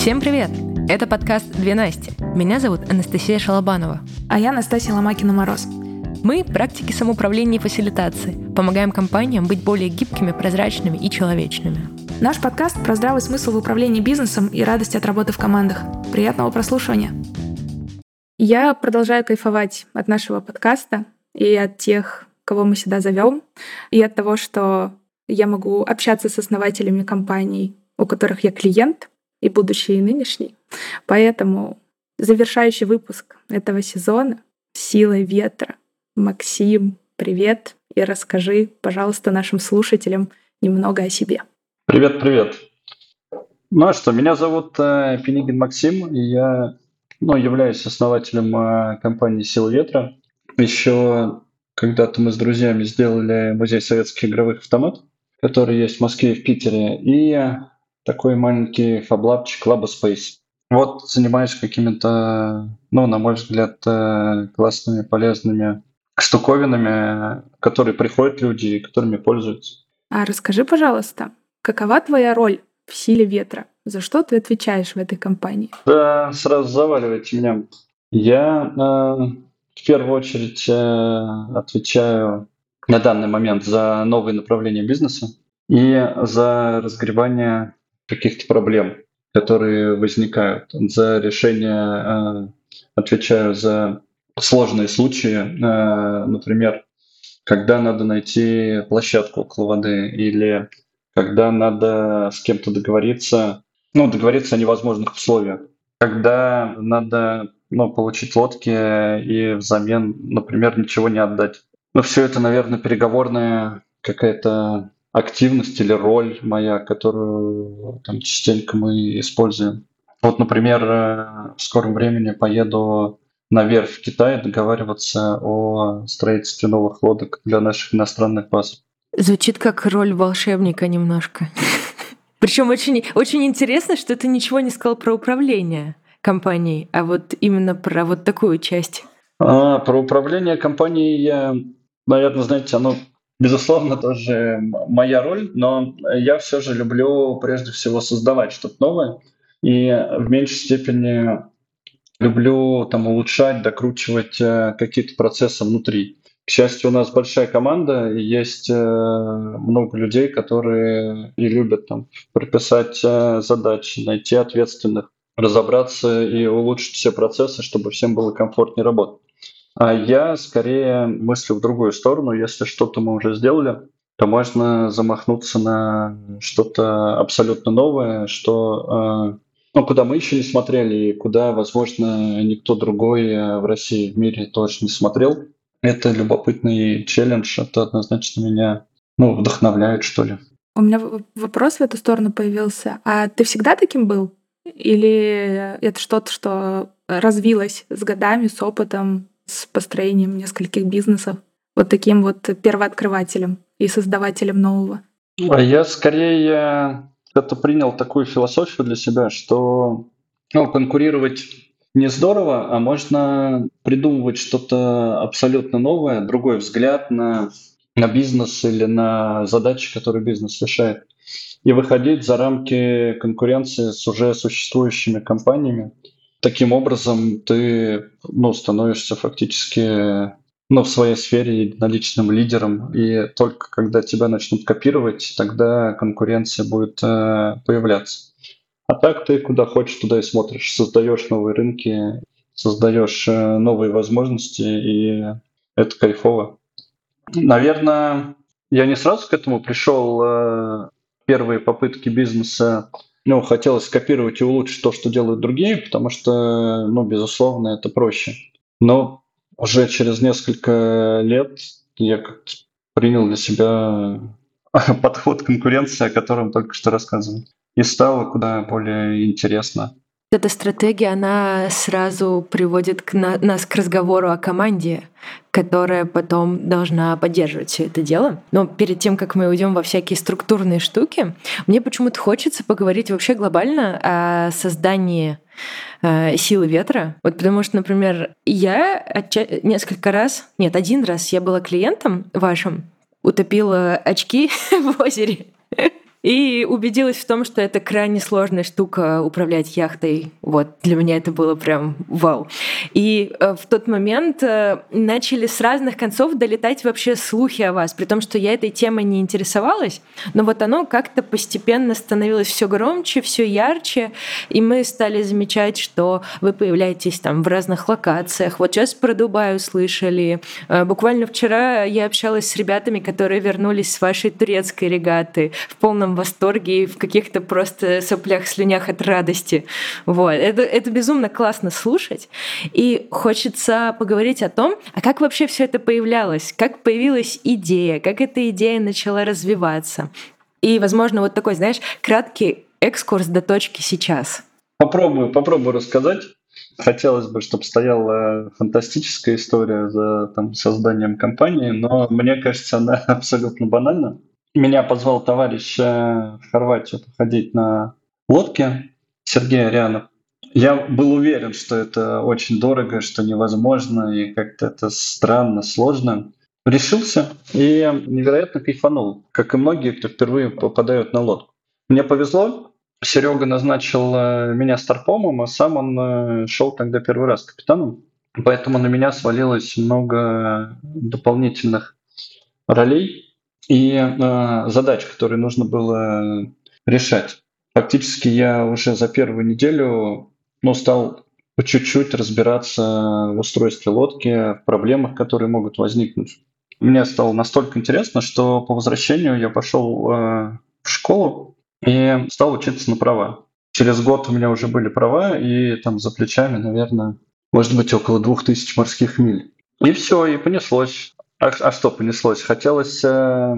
Всем привет! Это подкаст «Две Насти». Меня зовут Анастасия Шалобанова. А я Настасья Ломакина-Мороз. Мы – практики самоуправления и фасилитации. Помогаем компаниям быть более гибкими, прозрачными и человечными. Наш подкаст про здравый смысл в управлении бизнесом и радость от работы в командах. Приятного прослушивания! Я продолжаю кайфовать от нашего подкаста и от тех, кого мы сюда зовем, и от того, что я могу общаться с основателями компаний, у которых я клиент, и будущий, и нынешний. Поэтому завершающий выпуск этого сезона «Силой ветра». Максим, привет, и расскажи, пожалуйста, нашим слушателям немного о себе. Привет, привет. Ну а что, меня зовут э, Максим, и я ну, являюсь основателем э, компании «Сила ветра». Еще когда-то мы с друзьями сделали музей советских игровых автоматов, который есть в Москве и в Питере, и такой маленький фаблапчик Labo Space. Вот занимаюсь какими-то, ну, на мой взгляд, э, классными, полезными штуковинами, которые приходят люди и которыми пользуются. А расскажи, пожалуйста, какова твоя роль в силе ветра? За что ты отвечаешь в этой компании? Да, сразу заваливайте меня. Я э, в первую очередь э, отвечаю на данный момент за новые направления бизнеса и за разгребание каких-то проблем, которые возникают. За решение э, отвечаю за сложные случаи, э, например, когда надо найти площадку около воды или когда надо с кем-то договориться, ну, договориться о невозможных условиях, когда надо ну, получить лодки и взамен, например, ничего не отдать. Но все это, наверное, переговорная какая-то активность или роль моя, которую там частенько мы используем. Вот, например, э, в скором времени поеду наверх в Китай договариваться о строительстве новых лодок для наших иностранных баз. Звучит как роль волшебника немножко. Причем очень, очень интересно, что ты ничего не сказал про управление компанией, а вот именно про вот такую часть. А, про управление компанией я, наверное, знаете, оно безусловно тоже моя роль, но я все же люблю прежде всего создавать что-то новое и в меньшей степени люблю там улучшать, докручивать э, какие-то процессы внутри. К счастью, у нас большая команда, и есть э, много людей, которые и любят там прописать э, задачи, найти ответственных, разобраться и улучшить все процессы, чтобы всем было комфортнее работать. А я скорее мыслю в другую сторону. Если что-то мы уже сделали, то можно замахнуться на что-то абсолютно новое, что ну, куда мы еще не смотрели, и куда, возможно, никто другой э, в России, в мире тоже не смотрел. Это любопытный челлендж, это однозначно меня ну, вдохновляет, что ли. У меня вопрос в эту сторону появился. А ты всегда таким был? Или это что-то, что развилось с годами, с опытом, с построением нескольких бизнесов? Вот таким вот первооткрывателем и создавателем нового? А я скорее это принял такую философию для себя, что ну, конкурировать не здорово, а можно придумывать что-то абсолютно новое, другой взгляд на, на бизнес или на задачи, которые бизнес решает, и выходить за рамки конкуренции с уже существующими компаниями. Таким образом, ты ну, становишься фактически ну, в своей сфере единоличным лидером. И только когда тебя начнут копировать, тогда конкуренция будет э, появляться. А так ты куда хочешь, туда и смотришь. Создаешь новые рынки, создаешь э, новые возможности, и это кайфово. Наверное, я не сразу к этому пришел. Э, первые попытки бизнеса ну, хотелось скопировать и улучшить то, что делают другие, потому что, ну, безусловно, это проще. Но уже через несколько лет я как-то принял для себя подход конкуренции, о котором только что рассказывал. И стало куда более интересно. Эта стратегия, она сразу приводит к на, нас к разговору о команде, которая потом должна поддерживать все это дело. Но перед тем, как мы уйдем во всякие структурные штуки, мне почему-то хочется поговорить вообще глобально о создании э, силы ветра. Вот потому что, например, я отча- несколько раз, нет, один раз я была клиентом вашим, утопила очки в озере. И убедилась в том, что это крайне сложная штука управлять яхтой. Вот для меня это было прям вау. И э, в тот момент э, начали с разных концов долетать вообще слухи о вас, при том, что я этой темой не интересовалась, но вот оно как-то постепенно становилось все громче, все ярче, и мы стали замечать, что вы появляетесь там в разных локациях. Вот сейчас про Дубай услышали. Э, буквально вчера я общалась с ребятами, которые вернулись с вашей турецкой регаты в полном полном восторге и в каких-то просто соплях, слюнях от радости. Вот. Это, это безумно классно слушать. И хочется поговорить о том, а как вообще все это появлялось? Как появилась идея? Как эта идея начала развиваться? И, возможно, вот такой, знаешь, краткий экскурс до точки сейчас. Попробую, попробую рассказать. Хотелось бы, чтобы стояла фантастическая история за там, созданием компании, но мне кажется, она абсолютно банальна. Меня позвал товарищ э, в Хорватию походить на лодке, Сергей Арианов. Я был уверен, что это очень дорого, что невозможно, и как-то это странно, сложно. Решился и невероятно кайфанул, как и многие, кто впервые попадают на лодку. Мне повезло, Серега назначил э, меня старпомом, а сам он э, шел тогда первый раз капитаном. Поэтому на меня свалилось много дополнительных ролей, и э, задач, которые нужно было решать. Фактически я уже за первую неделю ну, стал по чуть-чуть разбираться в устройстве лодки, в проблемах, которые могут возникнуть. Мне стало настолько интересно, что по возвращению я пошел э, в школу и стал учиться на права. Через год у меня уже были права, и там за плечами, наверное, может быть, около двух тысяч морских миль. И все, и понеслось. А, а что понеслось? Хотелось э,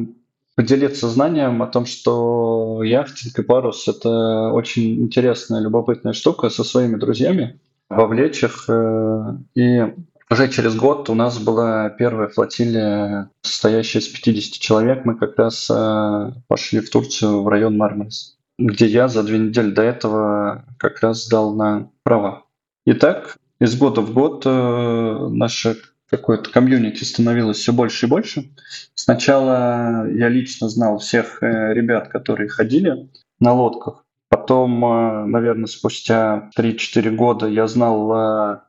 поделиться знанием о том, что яхтинг и парус – это очень интересная, любопытная штука со своими друзьями, вовлечь их. Э, и уже через год у нас была первая флотилия, состоящая из 50 человек. Мы как раз э, пошли в Турцию, в район Мармарис, где я за две недели до этого как раз сдал на права. Итак, из года в год э, наши какое-то комьюнити становилось все больше и больше. Сначала я лично знал всех э, ребят, которые ходили на лодках. Потом, э, наверное, спустя 3-4 года я знал э,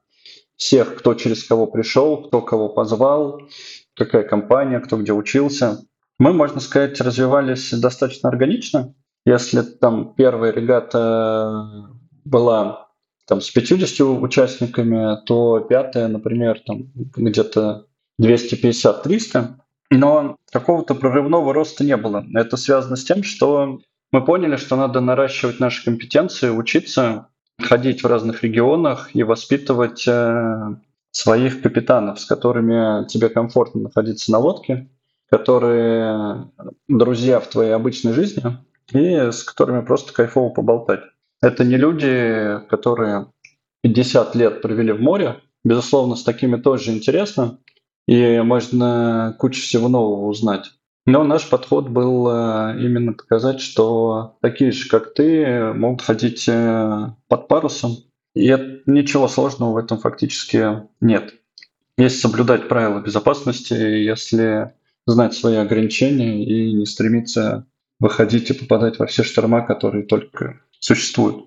всех, кто через кого пришел, кто кого позвал, какая компания, кто где учился. Мы, можно сказать, развивались достаточно органично. Если там первая регата была там, с 50 участниками, то пятая, например, там где-то 250-300. Но какого-то прорывного роста не было. Это связано с тем, что мы поняли, что надо наращивать наши компетенции, учиться, ходить в разных регионах и воспитывать э, своих капитанов, с которыми тебе комфортно находиться на лодке, которые друзья в твоей обычной жизни и с которыми просто кайфово поболтать. Это не люди, которые 50 лет провели в море. Безусловно, с такими тоже интересно, и можно кучу всего нового узнать. Но наш подход был э, именно показать, что такие же, как ты, могут ходить э, под парусом. И ничего сложного в этом фактически нет. Если соблюдать правила безопасности, если знать свои ограничения и не стремиться выходить и попадать во все шторма, которые только существуют.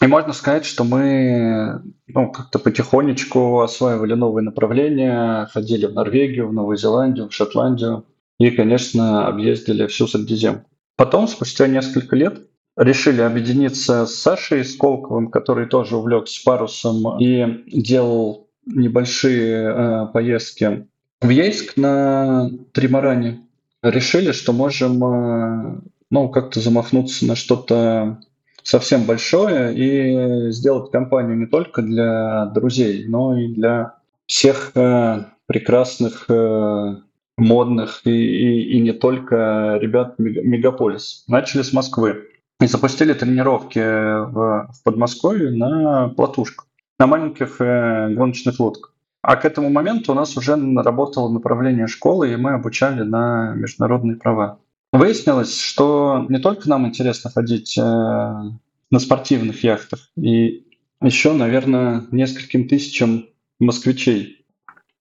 И можно сказать, что мы ну, как-то потихонечку осваивали новые направления, ходили в Норвегию, в Новую Зеландию, в Шотландию и, конечно, объездили всю Средиземку. Потом, спустя несколько лет, решили объединиться с Сашей Сколковым, который тоже увлекся парусом и делал небольшие э, поездки в Ейск на Тримаране. Решили, что можем э, ну, как-то замахнуться на что-то совсем большое и сделать компанию не только для друзей, но и для всех э, прекрасных, э, модных и, и, и не только ребят Мегаполис. Начали с Москвы и запустили тренировки в, в Подмосковье на платушках, на маленьких э, гоночных лодках. А к этому моменту у нас уже работало направление школы, и мы обучали на международные права. Выяснилось, что не только нам интересно ходить э, на спортивных яхтах, и еще, наверное, нескольким тысячам москвичей.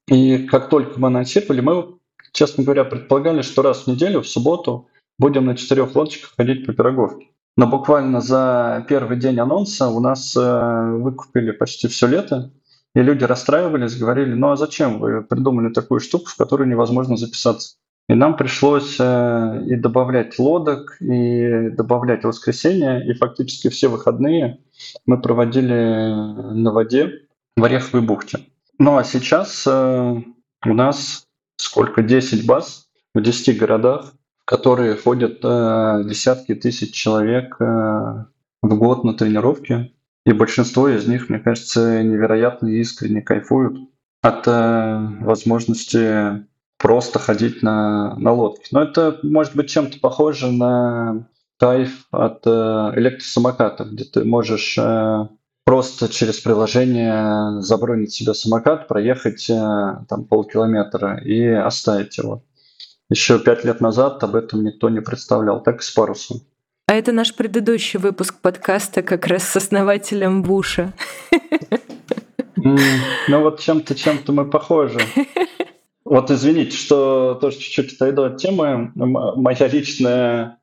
И как только мы анонсировали, мы, честно говоря, предполагали, что раз в неделю, в субботу, будем на четырех лодочках ходить по Пироговке. Но буквально за первый день анонса у нас э, выкупили почти все лето, и люди расстраивались, говорили, ну а зачем вы придумали такую штуку, в которую невозможно записаться? И нам пришлось э, и добавлять лодок, и добавлять воскресенье, и фактически все выходные мы проводили на воде в Ореховой бухте. Ну а сейчас э, у нас сколько? 10 баз в 10 городах, в которые ходят э, десятки тысяч человек в год на тренировки. И большинство из них, мне кажется, невероятно искренне кайфуют от возможности просто ходить на, на лодке. Но это может быть чем-то похоже на кайф от э, электросамоката, где ты можешь э, просто через приложение забронить себе самокат, проехать э, там полкилометра и оставить его. Еще пять лет назад об этом никто не представлял, так и с парусом. А это наш предыдущий выпуск подкаста как раз с основателем Буша. Ну вот чем-то, чем-то мы похожи. Вот извините, что тоже чуть-чуть отойду от темы. Моя личная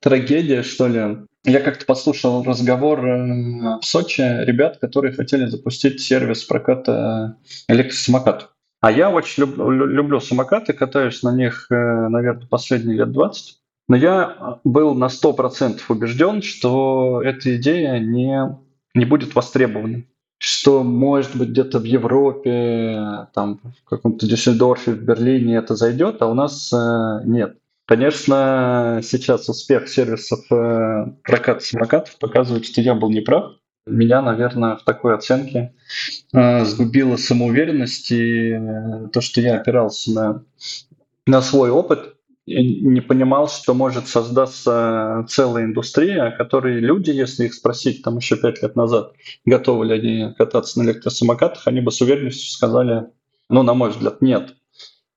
трагедия, что ли. Я как-то послушал разговор э, в Сочи ребят, которые хотели запустить сервис проката электросамокатов. А я очень люб, люблю самокаты, катаюсь на них, э, наверное, последние лет 20. Но я был на 100% убежден, что эта идея не, не будет востребована что, может быть, где-то в Европе, там, в каком-то Дюссельдорфе, в Берлине это зайдет, а у нас э, нет. Конечно, сейчас успех сервисов э, проката самокатов показывает, что я был неправ. Меня, наверное, в такой оценке э, сгубила самоуверенность и э, то, что я опирался на, на свой опыт не понимал, что может создаться целая индустрия, которые люди, если их спросить там еще пять лет назад, готовы ли они кататься на электросамокатах, они бы с уверенностью сказали, ну, на мой взгляд, нет.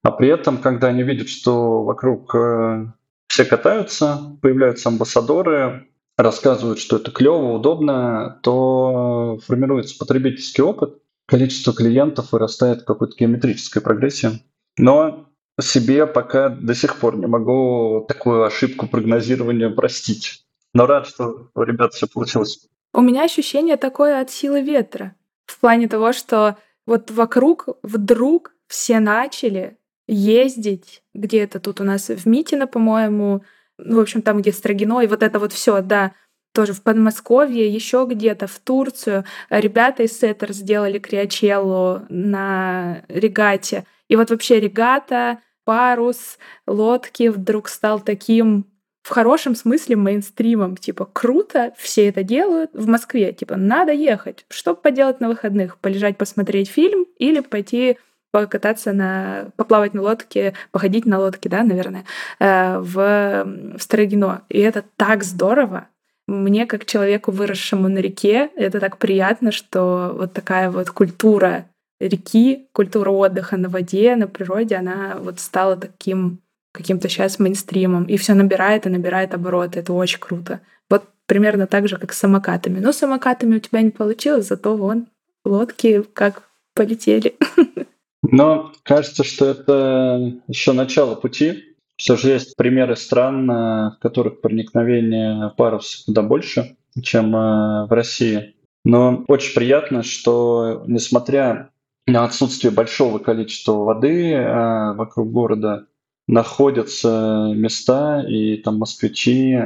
А при этом, когда они видят, что вокруг э, все катаются, появляются амбассадоры, рассказывают, что это клево, удобно, то формируется потребительский опыт, количество клиентов вырастает в какой-то геометрической прогрессии. Но себе пока до сих пор не могу такую ошибку прогнозирования простить. Но рад, что у ребят все получилось. У меня ощущение такое от силы ветра. В плане того, что вот вокруг вдруг все начали ездить где-то тут у нас в Митино, по-моему, ну, в общем, там, где Строгино, и вот это вот все, да, тоже в Подмосковье, еще где-то в Турцию. Ребята из Сеттер сделали криачеллу на регате. И вот вообще регата, парус лодки вдруг стал таким в хорошем смысле мейнстримом. Типа, круто, все это делают в Москве. Типа, надо ехать. Что поделать на выходных? Полежать, посмотреть фильм или пойти покататься на... поплавать на лодке, походить на лодке, да, наверное, э, в, в Старогино. И это так здорово. Мне, как человеку, выросшему на реке, это так приятно, что вот такая вот культура реки, культура отдыха на воде, на природе, она вот стала таким каким-то сейчас мейнстримом. И все набирает и набирает обороты. Это очень круто. Вот примерно так же, как с самокатами. Но с самокатами у тебя не получилось, зато вон лодки как полетели. Но кажется, что это еще начало пути. Все же есть примеры стран, э, в которых проникновение парус куда больше, чем э, в России. Но очень приятно, что несмотря отсутствие большого количества воды э, вокруг города находятся места, и там москвичи э,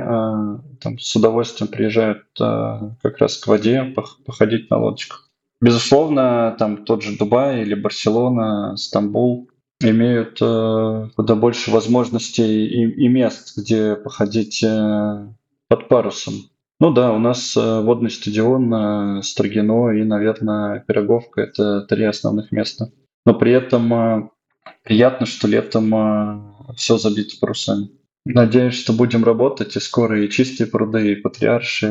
там с удовольствием приезжают э, как раз к воде походить на лодочках. Безусловно, там тот же Дубай или Барселона, Стамбул имеют э, куда больше возможностей и, и мест, где походить э, под парусом. Ну да, у нас э, водный стадион, э, Строгино и, наверное, Пироговка – это три основных места. Но при этом э, приятно, что летом все забито парусами. Надеюсь, что будем работать, и скоро и чистые пруды, и патриарши,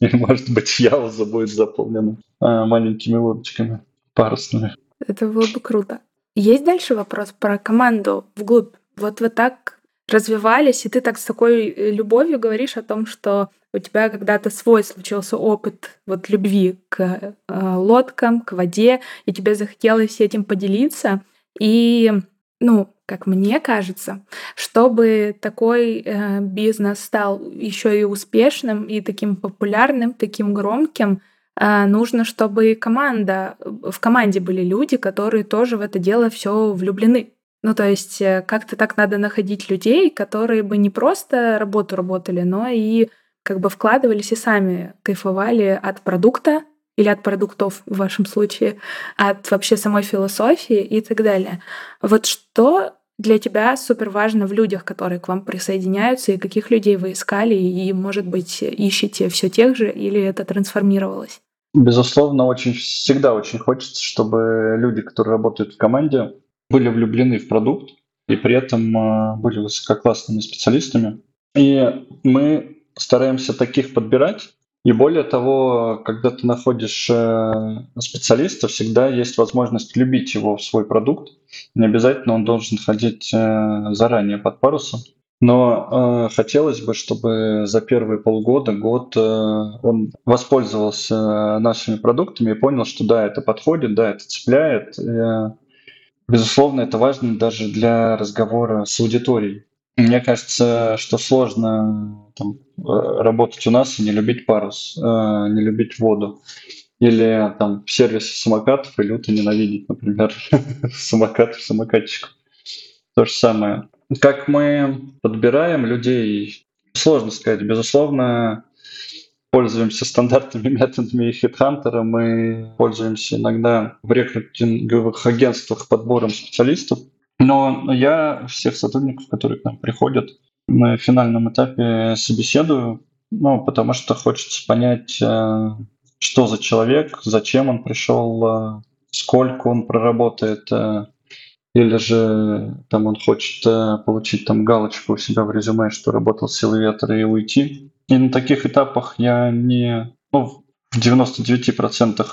и, и может быть, Яуза будет заполнена маленькими лодочками парусными. Это было бы круто. Есть дальше вопрос про команду вглубь? Вот вы так развивались, и ты так с такой любовью говоришь о том, что у тебя когда-то свой случился опыт вот любви к э, лодкам, к воде, и тебе захотелось этим поделиться. И, ну, как мне кажется, чтобы такой э, бизнес стал еще и успешным, и таким популярным, таким громким, э, нужно, чтобы команда, в команде были люди, которые тоже в это дело все влюблены. Ну, то есть э, как-то так надо находить людей, которые бы не просто работу работали, но и как бы вкладывались и сами кайфовали от продукта, или от продуктов в вашем случае, от вообще самой философии и так далее. Вот что для тебя супер важно в людях, которые к вам присоединяются, и каких людей вы искали, и, может быть, ищете все тех же, или это трансформировалось? Безусловно, очень всегда очень хочется, чтобы люди, которые работают в команде, были влюблены в продукт и при этом э, были высококлассными специалистами. И мы стараемся таких подбирать, и более того, когда ты находишь э, специалиста, всегда есть возможность любить его в свой продукт. Не обязательно он должен ходить э, заранее под парусом. Но э, хотелось бы, чтобы за первые полгода, год э, он воспользовался нашими продуктами и понял, что да, это подходит, да, это цепляет. И, безусловно, это важно даже для разговора с аудиторией. Мне кажется, что сложно там, э, работать у нас и не любить парус, э, не любить воду. Или там в сервисе самокатов и люто ненавидеть, например, самокатов, самокатчиков. То же самое. Как мы подбираем людей, сложно сказать. Безусловно, пользуемся стандартными методами хедхантера. Мы пользуемся иногда в рекрутинговых агентствах подбором специалистов. Но я всех сотрудников, которые к нам приходят, на финальном этапе собеседую, ну, потому что хочется понять, э, что за человек, зачем он пришел, э, сколько он проработает, э, или же там он хочет получить там галочку у себя в резюме, что работал силой ветра и уйти. И на таких этапах я не, ну, в 99%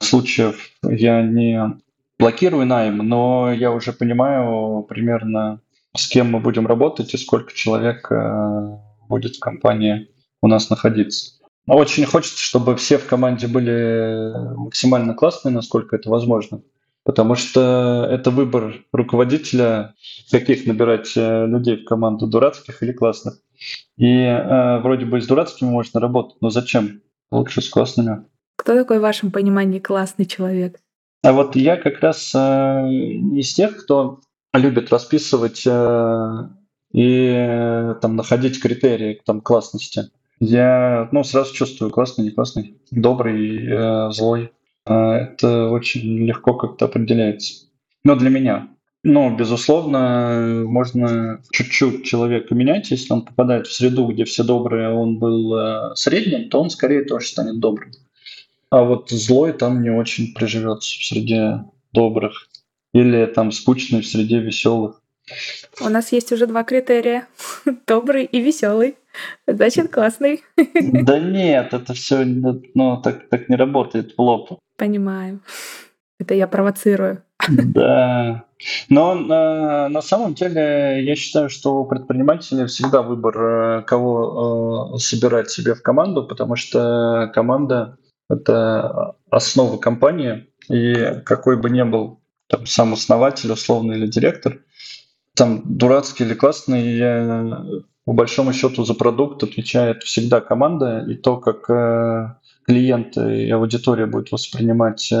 случаев я не блокирую найм, но я уже понимаю примерно, с кем мы будем работать и сколько человек э, будет в компании у нас находиться. Очень хочется, чтобы все в команде были максимально классные, насколько это возможно. Потому что это выбор руководителя, каких набирать э, людей в команду, дурацких или классных. И э, вроде бы с дурацкими можно работать, но зачем? Лучше с классными. Кто такой в вашем понимании классный человек? А вот я как раз э, из тех, кто любит расписывать э, и э, там находить критерии там классности. Я ну, сразу чувствую классный, не классный, добрый, э, злой. Э, это очень легко как-то определяется. Но для меня. Ну, безусловно, можно чуть-чуть человека менять. Если он попадает в среду, где все добрые, а он был э, средним, то он скорее тоже станет добрым. А вот злой там не очень приживется в среде добрых. Или там скучный в среде веселых. У нас есть уже два критерия. Добрый и веселый. Значит, классный. Да нет, это все ну, так, так не работает в лоб. Понимаю. Это я провоцирую. Да. Но на, на самом деле я считаю, что у предпринимателя всегда выбор, э, кого э, собирать себе в команду, потому что команда это основа компании, и какой бы ни был там, сам основатель, условный или директор, там дурацкий или классный, по большому счету за продукт отвечает всегда команда, и то, как э, клиенты и аудитория будет воспринимать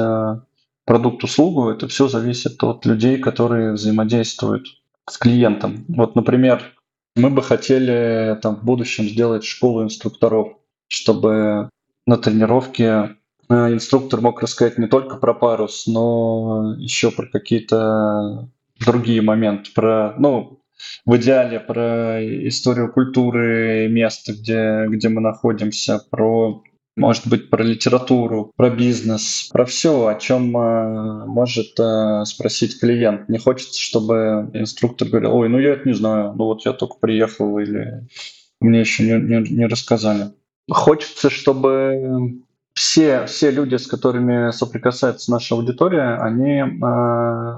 э, продукт-услугу, это все зависит от людей, которые взаимодействуют с клиентом. Вот, например, мы бы хотели там, в будущем сделать школу инструкторов, чтобы на тренировке э, инструктор мог рассказать не только про парус, но еще про какие-то другие моменты, про, ну, в идеале про историю культуры места, где, где мы находимся, про, может быть, про литературу, про бизнес, про все, о чем э, может э, спросить клиент. Не хочется, чтобы инструктор говорил, ой, ну я это не знаю, ну вот я только приехал или мне еще не, не, не рассказали. Хочется, чтобы все, все люди, с которыми соприкасается наша аудитория, они э,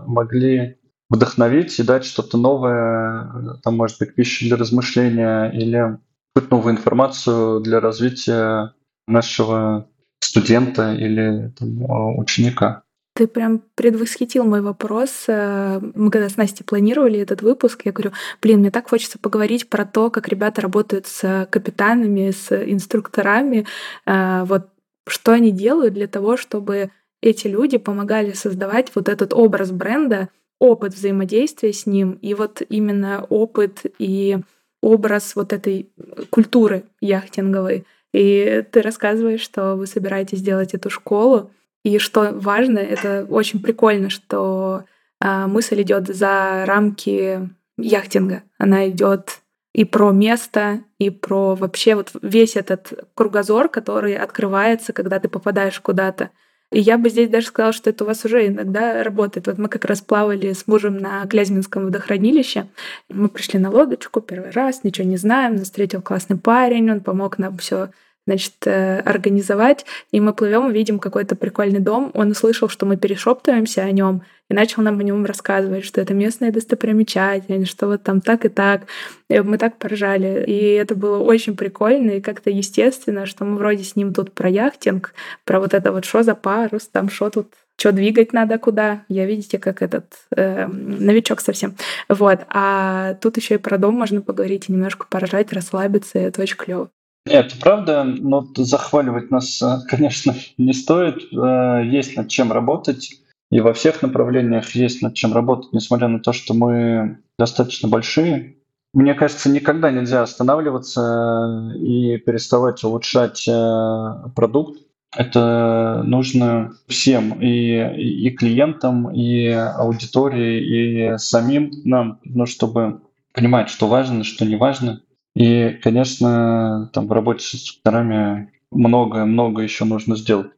могли вдохновить и дать что-то новое, там, может быть, пищу для размышления или какую-то новую информацию для развития нашего студента или там, ученика. Ты прям предвосхитил мой вопрос. Э, мы когда с Настей планировали этот выпуск, я говорю, блин, мне так хочется поговорить про то, как ребята работают с капитанами, с инструкторами. Э, вот что они делают для того, чтобы эти люди помогали создавать вот этот образ бренда, опыт взаимодействия с ним, и вот именно опыт и образ вот этой культуры яхтинговой. И ты рассказываешь, что вы собираетесь сделать эту школу. И что важно, это очень прикольно, что э, мысль идет за рамки яхтинга. Она идет и про место, и про вообще вот весь этот кругозор, который открывается, когда ты попадаешь куда-то. И я бы здесь даже сказала, что это у вас уже иногда работает. Вот мы как раз плавали с мужем на Клязьминском водохранилище. Мы пришли на лодочку первый раз, ничего не знаем. Нас встретил классный парень, он помог нам все значит, э, организовать. И мы плывем, видим какой-то прикольный дом. Он услышал, что мы перешептываемся о нем, и начал нам о нем рассказывать, что это местная достопримечательность, что вот там так и так. И мы так поржали. И это было очень прикольно и как-то естественно, что мы вроде с ним тут про яхтинг, про вот это вот что за парус, там что тут что двигать надо куда. Я, видите, как этот э, новичок совсем. Вот. А тут еще и про дом можно поговорить и немножко поржать, расслабиться, и это очень клево. Это правда, но захваливать нас, э, конечно, не стоит. Э, есть над чем работать. И во всех направлениях есть над чем работать, несмотря на то, что мы достаточно большие. Мне кажется, никогда нельзя останавливаться и переставать улучшать э, продукт. Это нужно всем, и, и клиентам, и аудитории, и самим нам, ну, чтобы понимать, что важно, что не важно. И, конечно, там в работе с инструкторами много-много еще нужно сделать.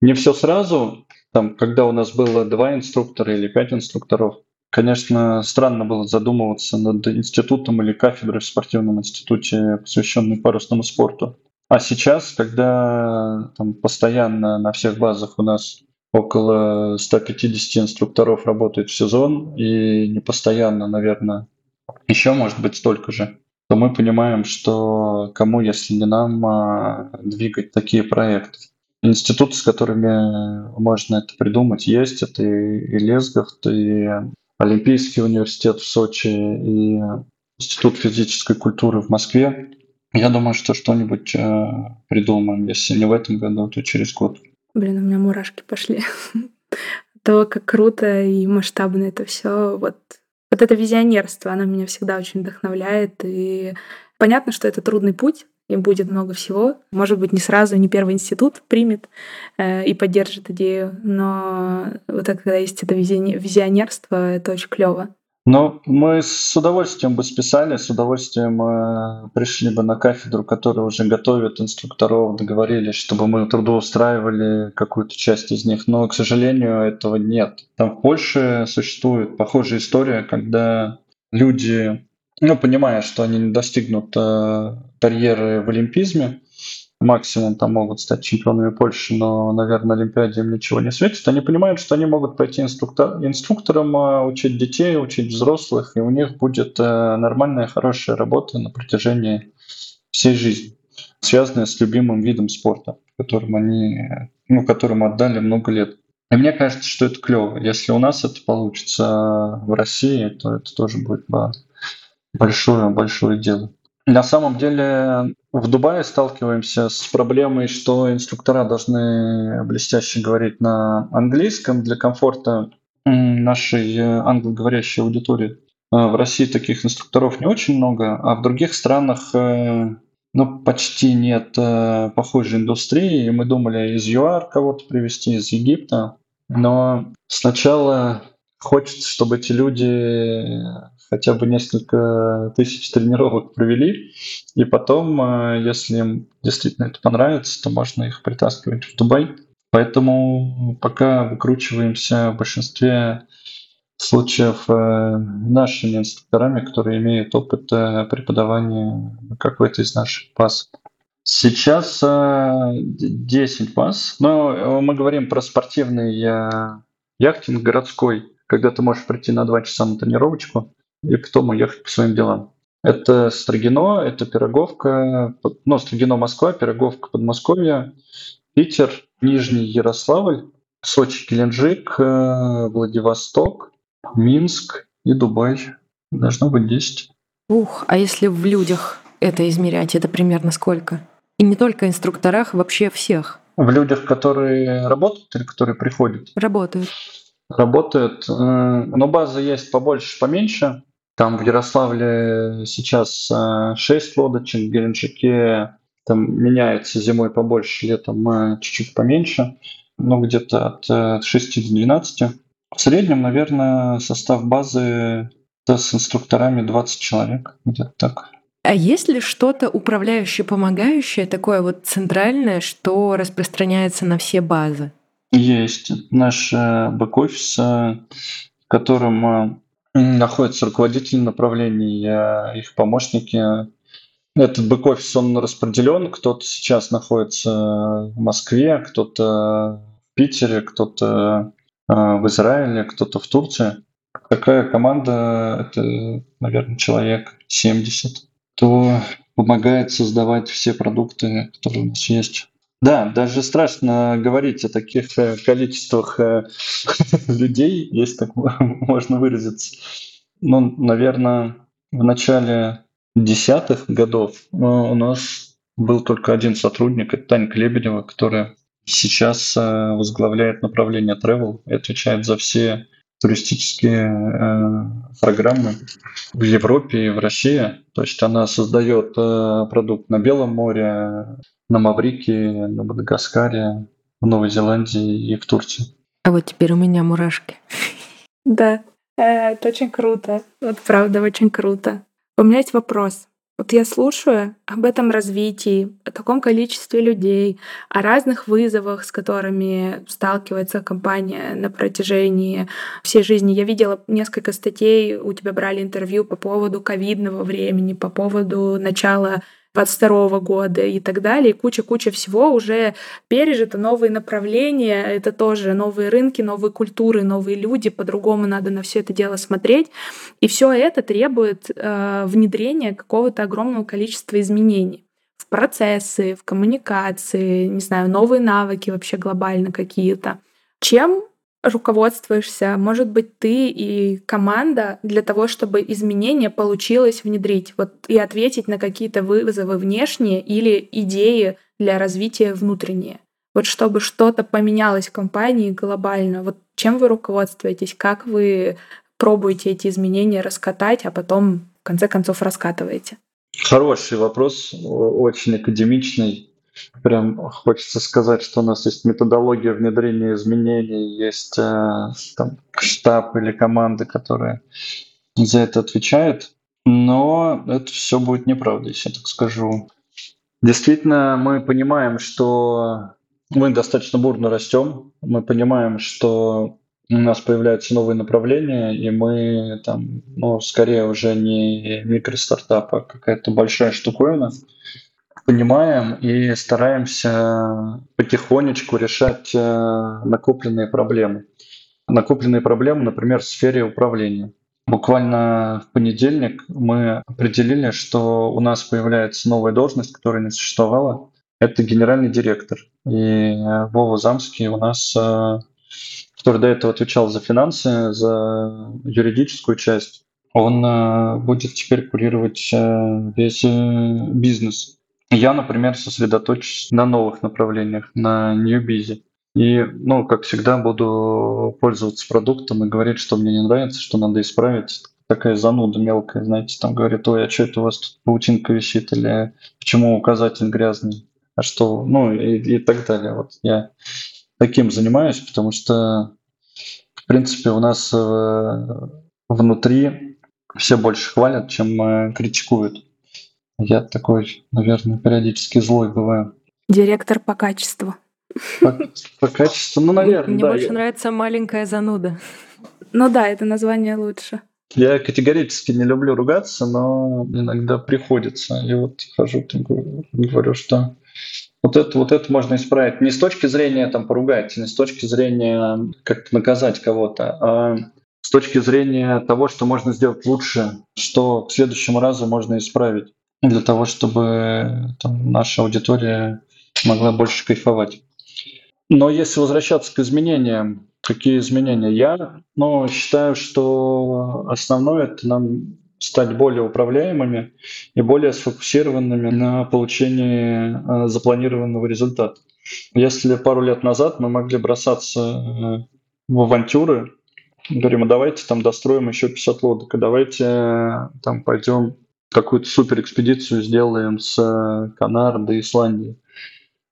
Не все сразу, там, когда у нас было два инструктора или пять инструкторов, конечно, странно было задумываться над институтом или кафедрой в спортивном институте, посвященной парусному спорту. А сейчас, когда там, постоянно на всех базах у нас около 150 инструкторов работает в сезон, и не постоянно, наверное, еще может быть столько же, то мы понимаем, что кому, если не нам, а, двигать такие проекты. Институты, с которыми можно это придумать, есть. Это и, Лесгахт, и Олимпийский университет в Сочи, и Институт физической культуры в Москве. Я думаю, что что-нибудь э, придумаем. Если не в этом году, то через год. Блин, у меня мурашки пошли. То, как круто и масштабно это все. Вот вот это визионерство, оно меня всегда очень вдохновляет. И понятно, что это трудный путь, и будет много всего. Может быть, не сразу, не первый институт примет э, и поддержит идею, но вот это, когда есть это визионерство, это очень клево. Ну, мы с удовольствием бы списали, с удовольствием э, пришли бы на кафедру, которая уже готовит инструкторов, договорились, чтобы мы трудоустраивали какую-то часть из них. Но, к сожалению, этого нет. Там в Польше существует похожая история, когда люди, ну, понимая, что они не достигнут э, карьеры в олимпизме, максимум там могут стать чемпионами Польши, но, наверное, на Олимпиаде им ничего не светит. Они понимают, что они могут пойти инструктор, инструктором, а, учить детей, учить взрослых, и у них будет э, нормальная, хорошая работа на протяжении всей жизни, связанная с любимым видом спорта, которым они, ну, которому отдали много лет. И мне кажется, что это клево. Если у нас это получится в России, то это тоже будет большое, большое дело. На самом деле в Дубае сталкиваемся с проблемой, что инструктора должны блестяще говорить на английском для комфорта нашей англоговорящей аудитории. А в России таких инструкторов не очень много, а в других странах э, ну, почти нет э, похожей индустрии. Мы думали из ЮАР кого-то привести, из Египта. Но сначала хочется, чтобы эти люди хотя бы несколько тысяч тренировок провели, и потом, э, если им действительно это понравится, то можно их притаскивать в Дубай. Поэтому пока выкручиваемся в большинстве случаев э, нашими инструкторами, которые имеют опыт э, преподавания какой-то из наших баз. Сейчас 10 баз, но мы говорим про спортивный яхтинг городской, когда ты можешь прийти на 2 часа на тренировочку, и потом уехать по своим делам. Это Строгино, это Пироговка, ну, Строгино Москва, Пироговка Подмосковье, Питер, Нижний Ярославль, Сочи, Геленджик, э, Владивосток, Минск и Дубай. Должно быть 10. Ух, а если в людях это измерять, это примерно сколько? И не только инструкторах, вообще всех. В людях, которые работают или которые приходят? Работают. Работают. Э, но база есть побольше, поменьше. Там в Ярославле сейчас 6 э, лодочек, в Геленджике там меняется зимой побольше, летом э, чуть-чуть поменьше, ну где-то от 6 до 12. В среднем, наверное, состав базы с инструкторами 20 человек, где-то так. А есть ли что-то управляющее, помогающее, такое вот центральное, что распространяется на все базы? Есть. Наш э, бэк-офис, э, в котором э, находятся руководители направлений, их помощники. Этот бэк-офис, он распределен. Кто-то сейчас находится в Москве, кто-то в Питере, кто-то в Израиле, кто-то в Турции. Такая команда, это, наверное, человек 70 кто помогает создавать все продукты, которые у нас есть. Да, даже страшно говорить о таких э, количествах э, людей, если так можно выразиться. Ну, наверное, в начале десятых годов э, у нас был только один сотрудник, это Таня Лебедева, которая сейчас возглавляет направление travel и отвечает за все туристические программы в Европе и в России. То есть она создает продукт на Белом море, на Маврике, на Мадагаскаре, в Новой Зеландии и в Турции. А вот теперь у меня мурашки. Да, э, это очень круто. Вот правда, очень круто. У меня есть вопрос. Вот я слушаю об этом развитии, о таком количестве людей, о разных вызовах, с которыми сталкивается компания на протяжении всей жизни. Я видела несколько статей, у тебя брали интервью по поводу ковидного времени, по поводу начала 22 года и так далее. Куча-куча всего уже пережито, новые направления, это тоже новые рынки, новые культуры, новые люди, по-другому надо на все это дело смотреть. И все это требует э, внедрения какого-то огромного количества изменений в процессы, в коммуникации, не знаю, новые навыки вообще глобально какие-то. Чем руководствуешься, может быть, ты и команда для того, чтобы изменения получилось внедрить, вот и ответить на какие-то вызовы внешние или идеи для развития внутренние. Вот чтобы что-то поменялось в компании глобально, вот чем вы руководствуетесь, как вы пробуете эти изменения раскатать, а потом в конце концов раскатываете? Хороший вопрос, очень академичный. Прям хочется сказать, что у нас есть методология внедрения изменений, есть э, там, штаб или команды, которые за это отвечают. Но это все будет неправда, если я так скажу. Действительно, мы понимаем, что мы достаточно бурно растем. Мы понимаем, что у нас появляются новые направления, и мы там, ну, скорее уже не микростартап, а какая-то большая штуковина понимаем и стараемся потихонечку решать э, накопленные проблемы. Накопленные проблемы, например, в сфере управления. Буквально в понедельник мы определили, что у нас появляется новая должность, которая не существовала. Это генеральный директор. И э, Вова Замский у нас, э, который до этого отвечал за финансы, за юридическую часть, он будет теперь курировать весь бизнес. Я, например, сосредоточусь на новых направлениях, на ньюбизе. И, ну, как всегда, буду пользоваться продуктом и говорить, что мне не нравится, что надо исправить. Такая зануда мелкая, знаете, там говорит, ой, а что это у вас тут паутинка висит, или почему указатель грязный, а что, ну, и, и так далее. Вот я таким занимаюсь, потому что, в принципе, у нас э, внутри все больше хвалят, чем э, критикуют. Я такой, наверное, периодически злой бываю. Директор по качеству. По, по качеству, ну, наверное, Мне да. больше нравится маленькая зануда. Ну да, это название лучше. Я категорически не люблю ругаться, но иногда приходится. И вот хожу, там, говорю, что вот это, вот это можно исправить. Не с точки зрения там поругать, не с точки зрения как наказать кого-то, а с точки зрения того, что можно сделать лучше, что к следующему разу можно исправить для того, чтобы там, наша аудитория могла больше кайфовать. Но если возвращаться к изменениям, какие изменения? Я ну, считаю, что основное это нам стать более управляемыми и более сфокусированными на получении э, запланированного результата. Если пару лет назад мы могли бросаться э, в авантюры, говорим, а давайте там достроим еще 50 лодок, а давайте э, там пойдем какую-то супер экспедицию сделаем с Канар до Исландии.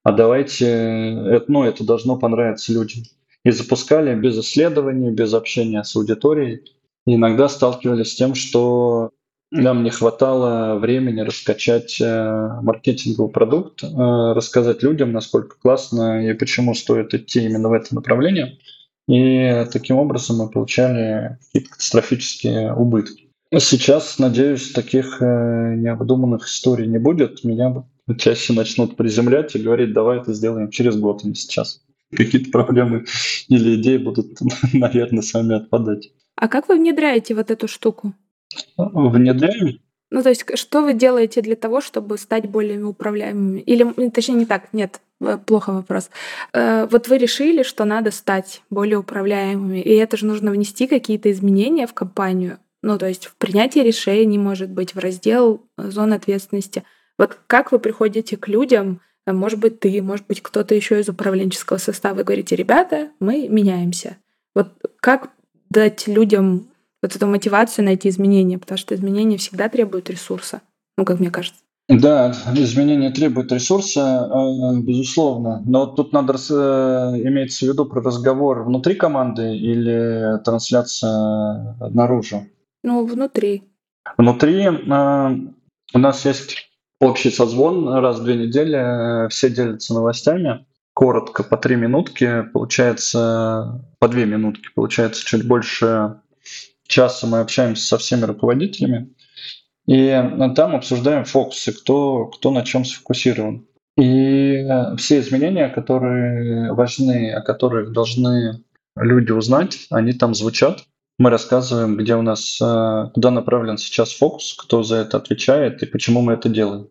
А давайте, это, ну, это должно понравиться людям. И запускали без исследований, без общения с аудиторией. И иногда сталкивались с тем, что нам не хватало времени раскачать э, маркетинговый продукт, э, рассказать людям, насколько классно и почему стоит идти именно в это направление. И таким образом мы получали какие-то катастрофические убытки. Сейчас, надеюсь, таких э, необдуманных историй не будет. Меня чаще начнут приземлять и говорить, давай это сделаем через год, а не сейчас. Какие-то проблемы или идеи будут, наверное, сами отпадать. А как вы внедряете вот эту штуку? Внедряем? Ну, то есть, что вы делаете для того, чтобы стать более управляемыми? Или, точнее, не так, нет, э, плохо вопрос. Э, вот вы решили, что надо стать более управляемыми, и это же нужно внести какие-то изменения в компанию. Ну, то есть в принятии решений, может быть, в раздел э, зон ответственности. Вот как вы приходите к людям, э, может быть, ты, может быть, кто-то еще из управленческого состава, и говорите, ребята, мы меняемся. Вот как дать людям вот эту мотивацию найти изменения, потому что изменения всегда требуют ресурса, ну, как мне кажется. Да, изменения требуют ресурса, э, безусловно. Но тут надо иметь в виду про разговор внутри команды или трансляция наружу. Ну, внутри. Внутри э, у нас есть общий созвон раз в две недели, все делятся новостями. Коротко, по три минутки, получается, по две минутки, получается, чуть больше часа мы общаемся со всеми руководителями. И там обсуждаем фокусы, кто, кто на чем сфокусирован. И все изменения, которые важны, о которых должны люди узнать, они там звучат мы рассказываем, где у нас, э, куда направлен сейчас фокус, кто за это отвечает и почему мы это делаем.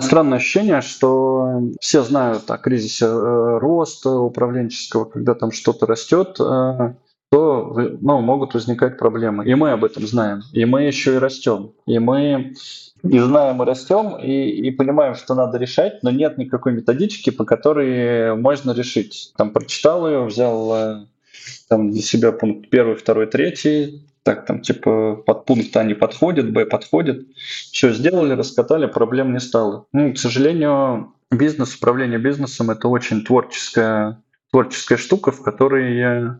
Странное ощущение, что все знают о кризисе э, роста управленческого, когда там что-то растет, э, то ну, могут возникать проблемы. И мы об этом знаем. И мы еще и растем. И мы и знаем, и растем, и, и понимаем, что надо решать, но нет никакой методички, по которой можно решить. Там прочитал ее, взял там для себя пункт первый, второй, третий, так там типа под пункт А не подходит, Б подходит. Все сделали, раскатали, проблем не стало. Ну, к сожалению, бизнес, управление бизнесом это очень творческая, творческая штука, в которой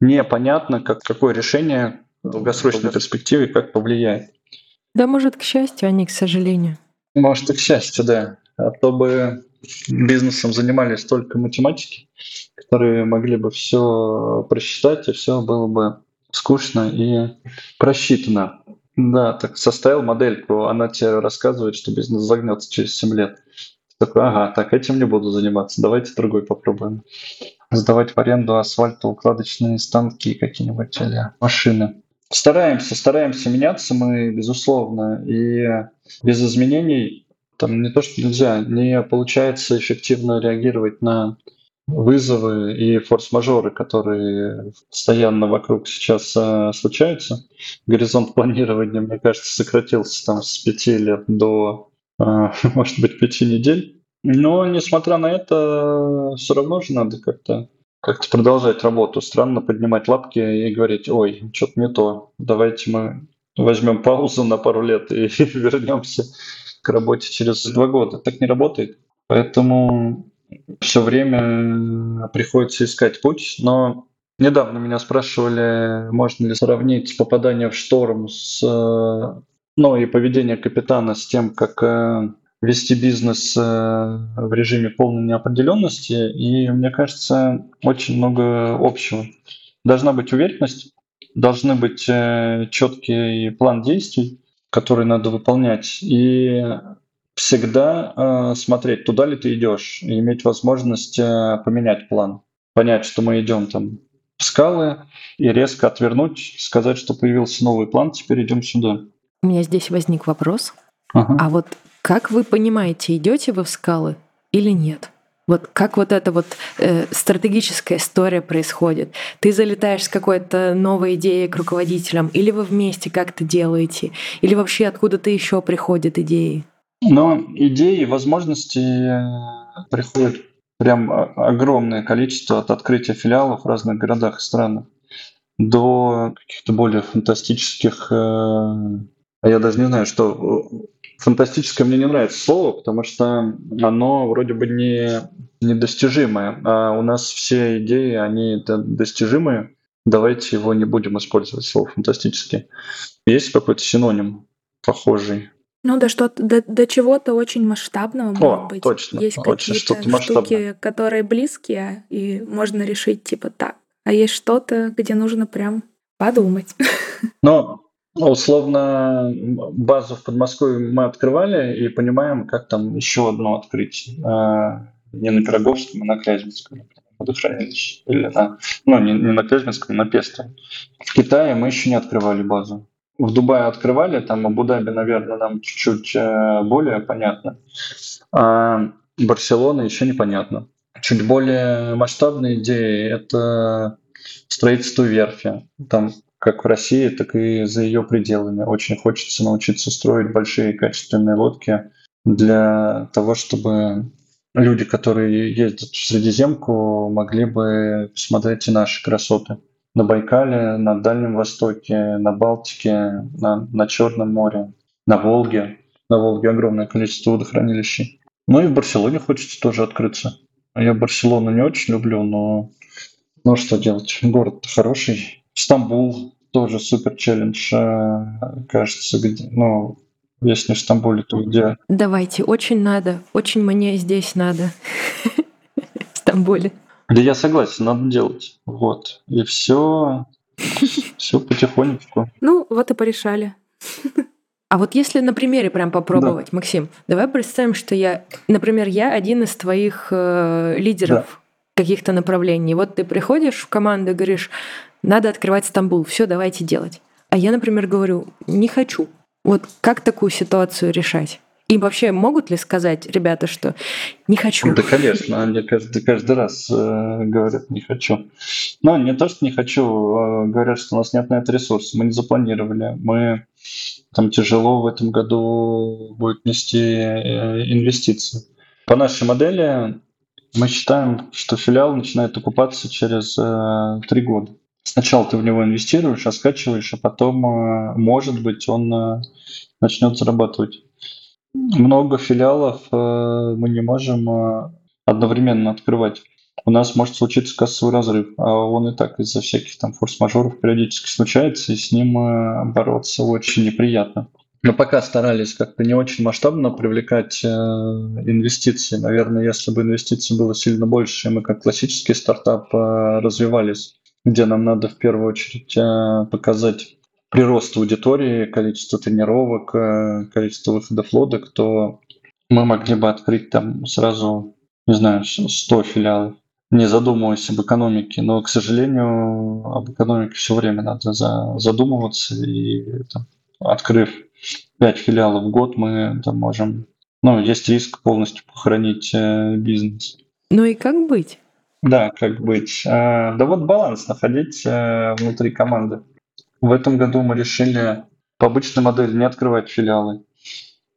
непонятно, как, какое решение в долгосрочной перспективе как повлияет. Да, может, к счастью, а не к сожалению. Может, и к счастью, да. А то бы бизнесом занимались только математики, которые могли бы все просчитать, и все было бы скучно и просчитано. Да, так составил модельку, она тебе рассказывает, что бизнес загнется через 7 лет. Такой, ага, так этим не буду заниматься, давайте другой попробуем. Сдавать в аренду асфальтоукладочные станки какие-нибудь или машины. Стараемся, стараемся меняться мы, безусловно, и без изменений там не то, что нельзя, не получается эффективно реагировать на вызовы и форс-мажоры, которые постоянно вокруг сейчас э, случаются. Горизонт планирования, мне кажется, сократился там с пяти лет до, э, может быть, пяти недель. Но, несмотря на это, все равно же надо как-то как-то продолжать работу. Странно поднимать лапки и говорить, ой, что-то не то, давайте мы возьмем паузу на пару лет и вернемся к работе через два года. Так не работает. Поэтому все время приходится искать путь. Но недавно меня спрашивали, можно ли сравнить попадание в шторм с ну, и поведение капитана с тем, как э, вести бизнес э, в режиме полной неопределенности. И мне кажется, очень много общего. Должна быть уверенность, должны быть э, четкий план действий, который надо выполнять, и всегда э, смотреть, туда ли ты идешь, и иметь возможность э, поменять план, понять, что мы идем там в скалы, и резко отвернуть, сказать, что появился новый план, теперь идем сюда. У меня здесь возник вопрос. Ага. А вот как вы понимаете, идете вы в скалы или нет? Вот как вот эта вот э, стратегическая история происходит? Ты залетаешь с какой-то новой идеей к руководителям, или вы вместе как-то делаете, или вообще откуда-то еще приходят идеи? Но идеи, возможности э, приходят прям огромное количество от открытия филиалов в разных городах и странах до каких-то более фантастических, э, а я даже не знаю, что фантастическое мне не нравится слово, потому что оно вроде бы не недостижимое, а у нас все идеи, они достижимые, давайте его не будем использовать, слово фантастически. Есть какой-то синоним похожий? Ну, до, что до, до чего-то очень масштабного, может О, быть. точно. Есть очень какие-то штуки, которые близкие, и можно решить типа так. А есть что-то, где нужно прям подумать. Но условно базу в Подмосковье мы открывали и понимаем, как там еще одно открыть. А, не на Пироговском, а на Клязьминском водохранилище. Или на, ну, не, не на Клязьминском, на Песто. В Китае мы еще не открывали базу в Дубае открывали, там Абу-Даби, наверное, нам чуть-чуть э, более понятно, а Барселона еще непонятно. Чуть более масштабные идеи – это строительство верфи. Там как в России, так и за ее пределами. Очень хочется научиться строить большие качественные лодки для того, чтобы люди, которые ездят в Средиземку, могли бы посмотреть и наши красоты на Байкале, на Дальнем Востоке, на Балтике, на, на Черном море, на Волге. На Волге огромное количество водохранилищей. Ну и в Барселоне хочется тоже открыться. Я Барселону не очень люблю, но ну что делать? Город хороший. Стамбул тоже супер челлендж, э, кажется, где, ну, если не в Стамбуле, то где? Давайте, очень надо, очень мне здесь надо. В Стамбуле. Да я согласен, надо делать. Вот. И все, все потихонечку. Ну, вот и порешали. А вот если на примере прям попробовать, да. Максим, давай представим, что я, например, я один из твоих э, лидеров да. каких-то направлений. Вот ты приходишь в команду и говоришь, надо открывать Стамбул, все, давайте делать. А я, например, говорю, не хочу. Вот как такую ситуацию решать? И вообще могут ли сказать ребята, что не хочу? Да, конечно, они каждый, каждый раз э, говорят не хочу. Но не то, что не хочу, а говорят, что у нас нет на это ресурсов, мы не запланировали, мы там тяжело в этом году будет нести э, инвестиции. По нашей модели мы считаем, что филиал начинает окупаться через э, три года. Сначала ты в него инвестируешь, а скачиваешь, а потом, э, может быть, он э, начнет зарабатывать. Много филиалов э, мы не можем одновременно открывать. У нас может случиться кассовый разрыв, а он и так из-за всяких там форс-мажоров периодически случается, и с ним бороться очень неприятно. Мы пока старались как-то не очень масштабно привлекать э, инвестиции. Наверное, если бы инвестиций было сильно больше, мы как классический стартап э, развивались, где нам надо в первую очередь э, показать прирост аудитории, количество тренировок, э, количество выходов лодок, то мы могли бы открыть там сразу, не знаю, 100 филиалов, не задумываясь об экономике. Но, к сожалению, об экономике все время надо задумываться. И там, открыв 5 филиалов в год, мы там можем... Ну, есть риск полностью похоронить э, бизнес. Ну и как быть? Да, как быть. Э, да вот баланс находить внутри команды. В этом году мы решили по обычной модели не открывать филиалы.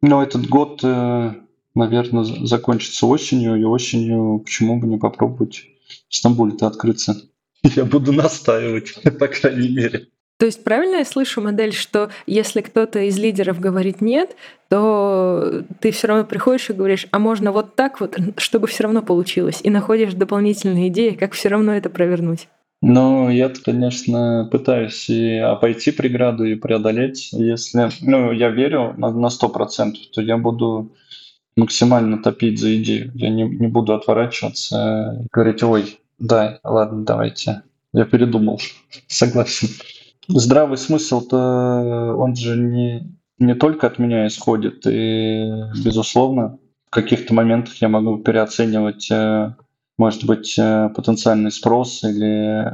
Но этот год, э, наверное, закончится осенью, и осенью почему бы не попробовать в Стамбуле-то открыться. Я буду настаивать, по крайней мере. То есть правильно я слышу модель, что если кто-то из лидеров говорит нет, то ты все равно приходишь и говоришь, а можно вот так вот, чтобы все равно получилось, и находишь дополнительные идеи, как все равно это провернуть. Ну, я, конечно, пытаюсь и обойти преграду и преодолеть. Если, ну, я верю на, на 100%, то я буду максимально топить за идею. Я не, не буду отворачиваться говорить, ой, да, ладно, давайте. Я передумал. Согласен. Здравый смысл-то, он же не, не только от меня исходит. И, безусловно, в каких-то моментах я могу переоценивать э, может быть э, потенциальный спрос или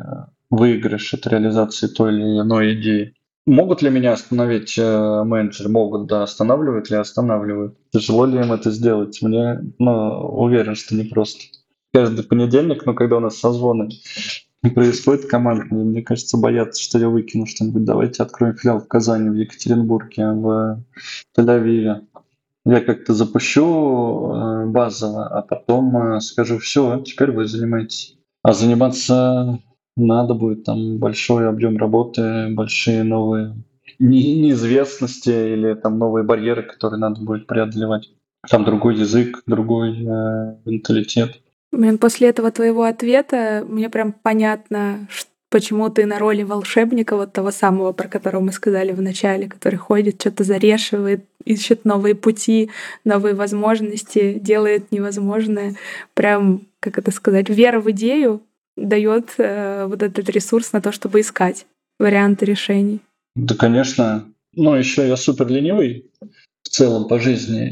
выигрыш от реализации той или иной идеи. Могут ли меня остановить э, менеджеры? Могут, да. Останавливают ли? Останавливают. Тяжело ли им это сделать? Мне, ну, уверен, что не просто. каждый понедельник, но когда у нас созвоны происходит командные, мне кажется, боятся, что я выкину что-нибудь. Давайте откроем филиал в Казани, в Екатеринбурге, в Тель-Авиве. Я как-то запущу э, базово, а потом э, скажу, все, теперь вы занимаетесь. А заниматься надо будет, там большой объем работы, большие новые неизвестности или там новые барьеры, которые надо будет преодолевать. Там другой язык, другой э. Блин, после этого твоего ответа мне прям понятно, почему ты на роли волшебника, вот того самого, про которого мы сказали в начале, который ходит, что-то зарешивает, ищет новые пути, новые возможности, делает невозможное. Прям, как это сказать, вера в идею дает э, вот этот ресурс на то, чтобы искать варианты решений. Да, конечно. Ну, еще я супер ленивый в целом по жизни,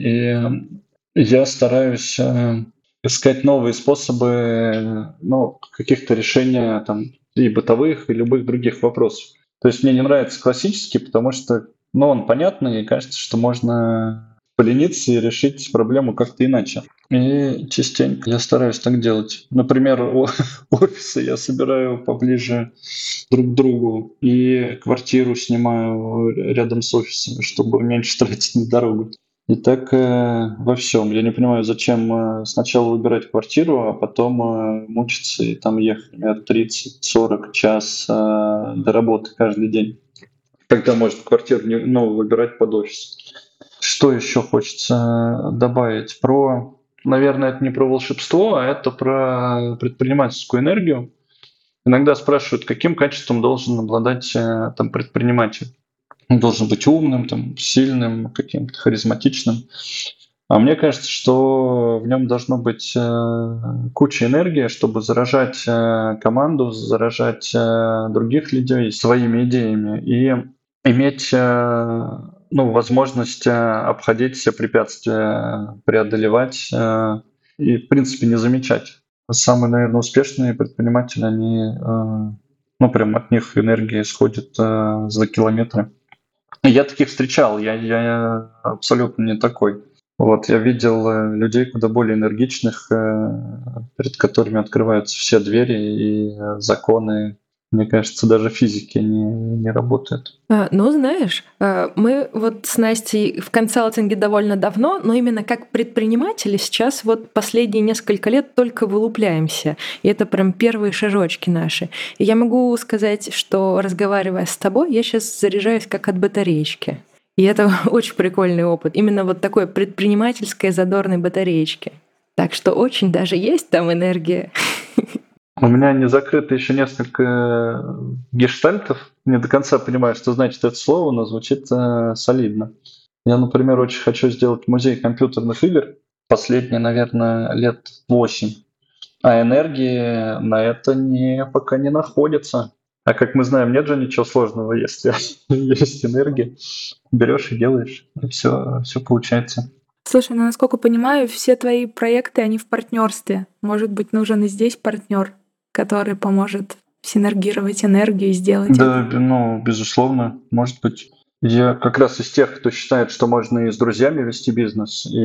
и я стараюсь э, искать новые способы ну, каких-то решения там, и бытовых, и любых других вопросов. То есть мне не нравится классический, потому что ну, он понятный, и кажется, что можно полениться и решить проблему как-то иначе. И частенько я стараюсь так делать. Например, офисы я собираю поближе друг к другу и квартиру снимаю рядом с офисом, чтобы меньше тратить на дорогу. И так э, во всем. Я не понимаю, зачем э, сначала выбирать квартиру, а потом э, мучиться и там ехать, например, 30-40 час э, до работы каждый день. Когда можно квартиру не, ну, выбирать под офис. Что еще хочется добавить? Про, наверное, это не про волшебство, а это про предпринимательскую энергию. Иногда спрашивают, каким качеством должен обладать э, там, предприниматель. Он должен быть умным, там, сильным, каким-то харизматичным. А мне кажется, что в нем должно быть э, куча энергии, чтобы заражать э, команду, заражать э, других людей своими идеями и иметь э, ну, возможность э, обходить все препятствия, преодолевать э, и, в принципе, не замечать. Самые, наверное, успешные предприниматели, они, э, ну, прям от них энергия исходит за километры. Я таких встречал, я, я абсолютно не такой. Вот, я видел людей куда более энергичных, перед которыми открываются все двери и законы мне кажется, даже физики не, не работают. А, ну, знаешь, а, мы вот с Настей в консалтинге довольно давно, но именно как предприниматели сейчас вот последние несколько лет только вылупляемся. И это прям первые шажочки наши. И я могу сказать, что разговаривая с тобой, я сейчас заряжаюсь как от батареечки. И это очень прикольный опыт. Именно вот такой предпринимательской задорной батареечки. Так что очень даже есть там энергия. У меня не закрыто еще несколько э, гештальтов. Не до конца понимаю, что значит это слово, но звучит э, солидно. Я, например, очень хочу сделать музей компьютерных игр. Последние, наверное, лет 8. А энергии на это не, пока не находится. А как мы знаем, нет же ничего сложного, если есть энергия. Берешь и делаешь, и все, все получается. Слушай, ну насколько понимаю, все твои проекты, они в партнерстве. Может быть, нужен и здесь партнер который поможет синергировать энергию и сделать да, это. ну, безусловно, может быть. Я как раз из тех, кто считает, что можно и с друзьями вести бизнес, и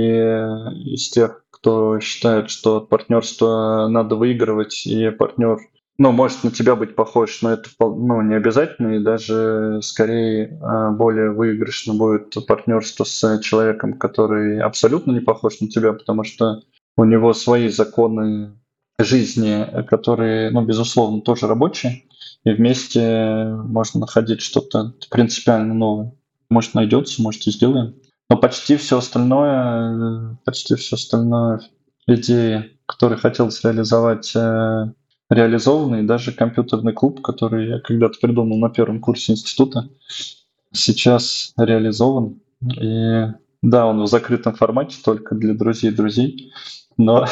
из тех, кто считает, что от партнерства надо выигрывать, и партнер ну, может на тебя быть похож, но это ну, не обязательно, и даже скорее а, более выигрышно будет партнерство с человеком, который абсолютно не похож на тебя, потому что у него свои законы жизни, которые, ну, безусловно, тоже рабочие, и вместе можно находить что-то принципиально новое. Может, найдется, может, и сделаем. Но почти все остальное, почти все остальное идеи, которые хотелось реализовать, э, реализованы. И даже компьютерный клуб, который я когда-то придумал на первом курсе института, сейчас реализован. И да, он в закрытом формате только для друзей друзей, но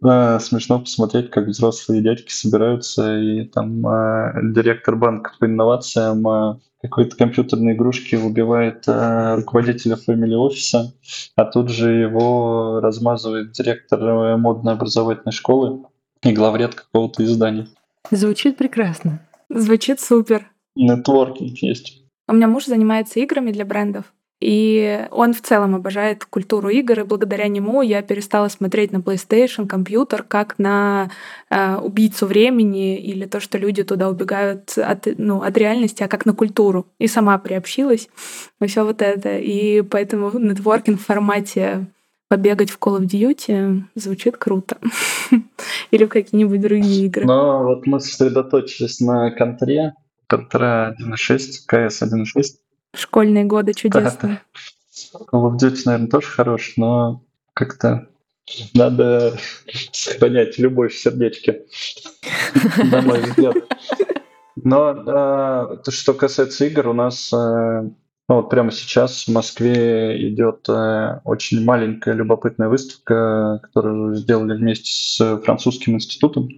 Да, смешно посмотреть, как взрослые дядьки собираются, и там э, директор банка по инновациям э, какой-то компьютерной игрушки убивает э, руководителя фамилии офиса, а тут же его размазывает директор э, модной образовательной школы и главред какого-то издания. Звучит прекрасно. Звучит супер. Нетворкинг есть. У меня муж занимается играми для брендов, И он в целом обожает культуру игр, и благодаря нему я перестала смотреть на PlayStation, компьютер, как на э, убийцу времени или то, что люди туда убегают от, ну, от реальности, а как на культуру. И сама приобщилась во все вот это. И поэтому нетворкинг в формате побегать в Call of Duty звучит круто. Или в какие-нибудь другие игры. Но вот мы сосредоточились на контре, контра 1.6, CS 1.6. Школьные годы чудесные. Да, of Duty, наверное, тоже хорош, но как-то надо сохранять любовь в сердечке, на мой взгляд. Но э, то, что касается игр, у нас э, ну, вот прямо сейчас в Москве идет э, очень маленькая любопытная выставка, которую сделали вместе с французским институтом.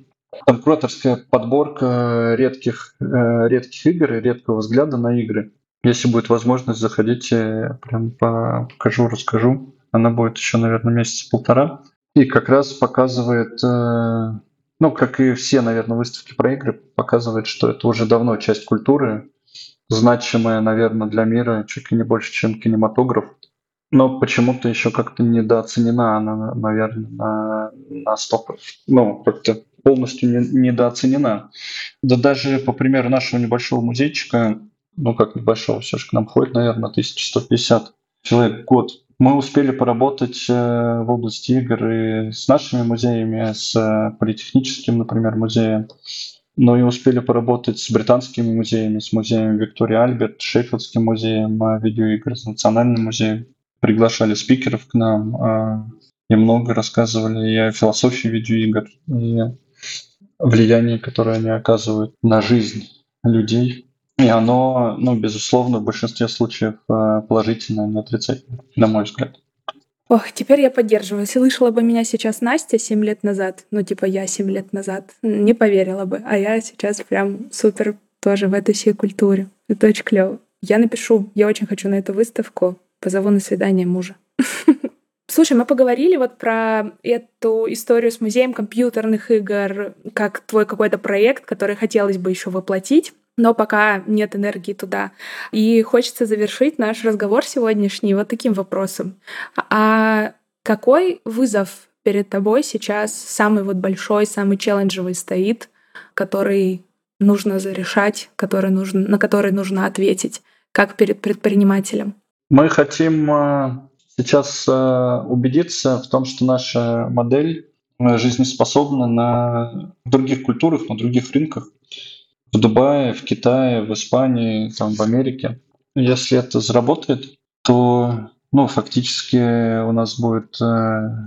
Там кураторская подборка редких, э, редких игр и редкого взгляда на игры. Если будет возможность, заходите, прям покажу, расскажу. Она будет еще, наверное, месяца полтора. И как раз показывает, э, ну, как и все, наверное, выставки про игры, показывает, что это уже давно часть культуры, значимая, наверное, для мира чуть ли не больше, чем кинематограф. Но почему-то еще как-то недооценена она, наверное, на, на 100%. Ну, как-то полностью не, недооценена. Да даже по примеру нашего небольшого музейчика, ну как небольшого, все же к нам ходит, наверное, 1150 человек в год. Мы успели поработать э, в области игр и с нашими музеями, с э, политехническим, например, музеем, но и успели поработать с британскими музеями, с музеем Виктория Альберт, Шеффилдским музеем а, видеоигр, с Национальным музеем. Приглашали спикеров к нам и много рассказывали и о философии видеоигр, и влиянии, которое они оказывают на жизнь людей. И оно, ну, безусловно, в большинстве случаев а, положительное, не отрицательное, на мой взгляд. Ох, теперь я поддерживаю. Слышала бы меня сейчас Настя 7 лет назад, ну типа я 7 лет назад, не поверила бы. А я сейчас прям супер тоже в этой всей культуре. Это очень клево. Я напишу, я очень хочу на эту выставку, позову на свидание мужа. Слушай, мы поговорили вот про эту историю с музеем компьютерных игр, как твой какой-то проект, который хотелось бы еще воплотить но пока нет энергии туда. И хочется завершить наш разговор сегодняшний вот таким вопросом. А какой вызов перед тобой сейчас самый вот большой, самый челленджевый стоит, который нужно зарешать, который нужно, на который нужно ответить, как перед предпринимателем? Мы хотим э, сейчас э, убедиться в том, что наша модель э, жизнеспособна на других культурах, на других рынках в Дубае, в Китае, в Испании, там, в Америке. Если это заработает, то ну, фактически у нас будет э,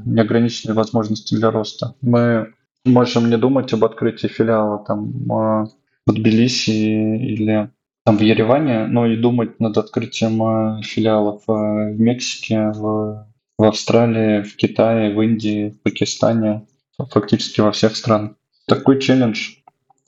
неограниченные возможности для роста. Мы можем не думать об открытии филиала там э, в Тбилиси или там в Ереване, но и думать над открытием э, филиалов в Мексике, в, в Австралии, в Китае, в Индии, в Пакистане, фактически во всех странах. Такой челлендж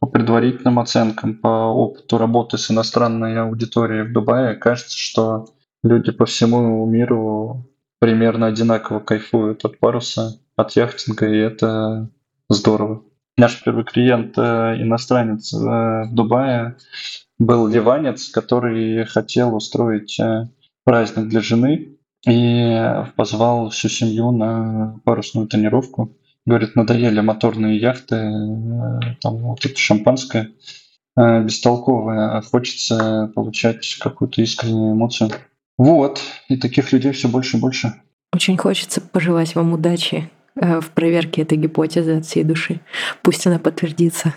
по предварительным оценкам, по опыту работы с иностранной аудиторией в Дубае, кажется, что люди по всему миру примерно одинаково кайфуют от паруса, от яхтинга, и это здорово. Наш первый клиент, э, иностранец э, в Дубае, был ливанец, который хотел устроить э, праздник для жены и позвал всю семью на парусную тренировку. Говорит, надоели моторные яхты, э, там вот это шампанское э, бестолковое, а хочется получать какую-то искреннюю эмоцию. Вот, и таких людей все больше и больше. Очень хочется пожелать вам удачи э, в проверке этой гипотезы от всей души. Пусть она подтвердится.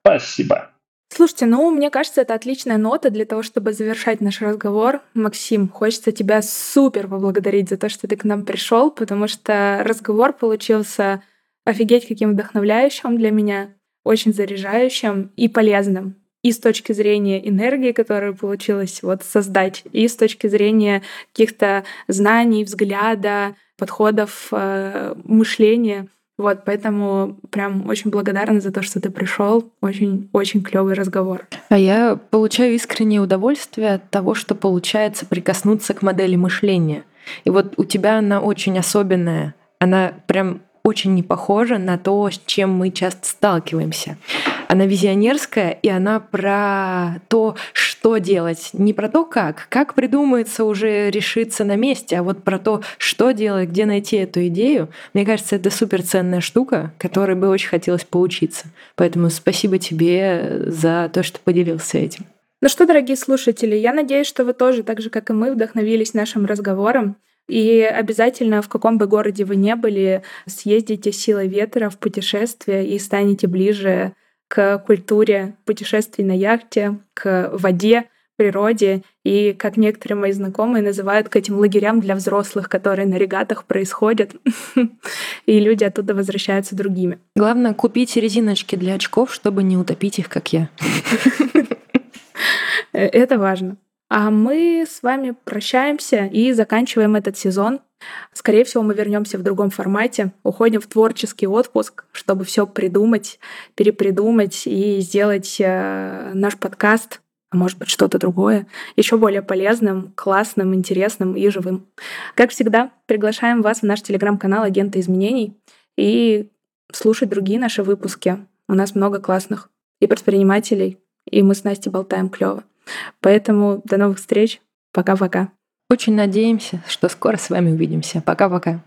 Спасибо. Слушайте, ну, мне кажется, это отличная нота для того, чтобы завершать наш разговор. Максим, хочется тебя супер поблагодарить за то, что ты к нам пришел, потому что разговор получился офигеть каким вдохновляющим для меня, очень заряжающим и полезным. И с точки зрения энергии, которую получилось вот создать, и с точки зрения каких-то знаний, взгляда, подходов, э, мышления — вот, поэтому прям очень благодарна за то, что ты пришел. Очень-очень клевый разговор. А я получаю искреннее удовольствие от того, что получается прикоснуться к модели мышления. И вот у тебя она очень особенная. Она прям очень не похожа на то, с чем мы часто сталкиваемся. Она визионерская, и она про то, что что делать, не про то, как. Как придумается уже решиться на месте, а вот про то, что делать, где найти эту идею. Мне кажется, это супер ценная штука, которой бы очень хотелось поучиться. Поэтому спасибо тебе за то, что поделился этим. Ну что, дорогие слушатели, я надеюсь, что вы тоже, так же, как и мы, вдохновились нашим разговором. И обязательно, в каком бы городе вы не были, съездите силой ветра в путешествие и станете ближе к культуре путешествий на яхте, к воде, природе и, как некоторые мои знакомые называют, к этим лагерям для взрослых, которые на регатах происходят, и люди оттуда возвращаются другими. Главное купить резиночки для очков, чтобы не утопить их, как я. Это важно. А мы с вами прощаемся и заканчиваем этот сезон. Скорее всего, мы вернемся в другом формате, уходим в творческий отпуск, чтобы все придумать, перепридумать и сделать э, наш подкаст а может быть что-то другое, еще более полезным, классным, интересным и живым. Как всегда, приглашаем вас в наш телеграм-канал «Агенты изменений» и слушать другие наши выпуски. У нас много классных и предпринимателей, и мы с Настей болтаем клево. Поэтому до новых встреч. Пока-пока. Очень надеемся, что скоро с вами увидимся. Пока-пока.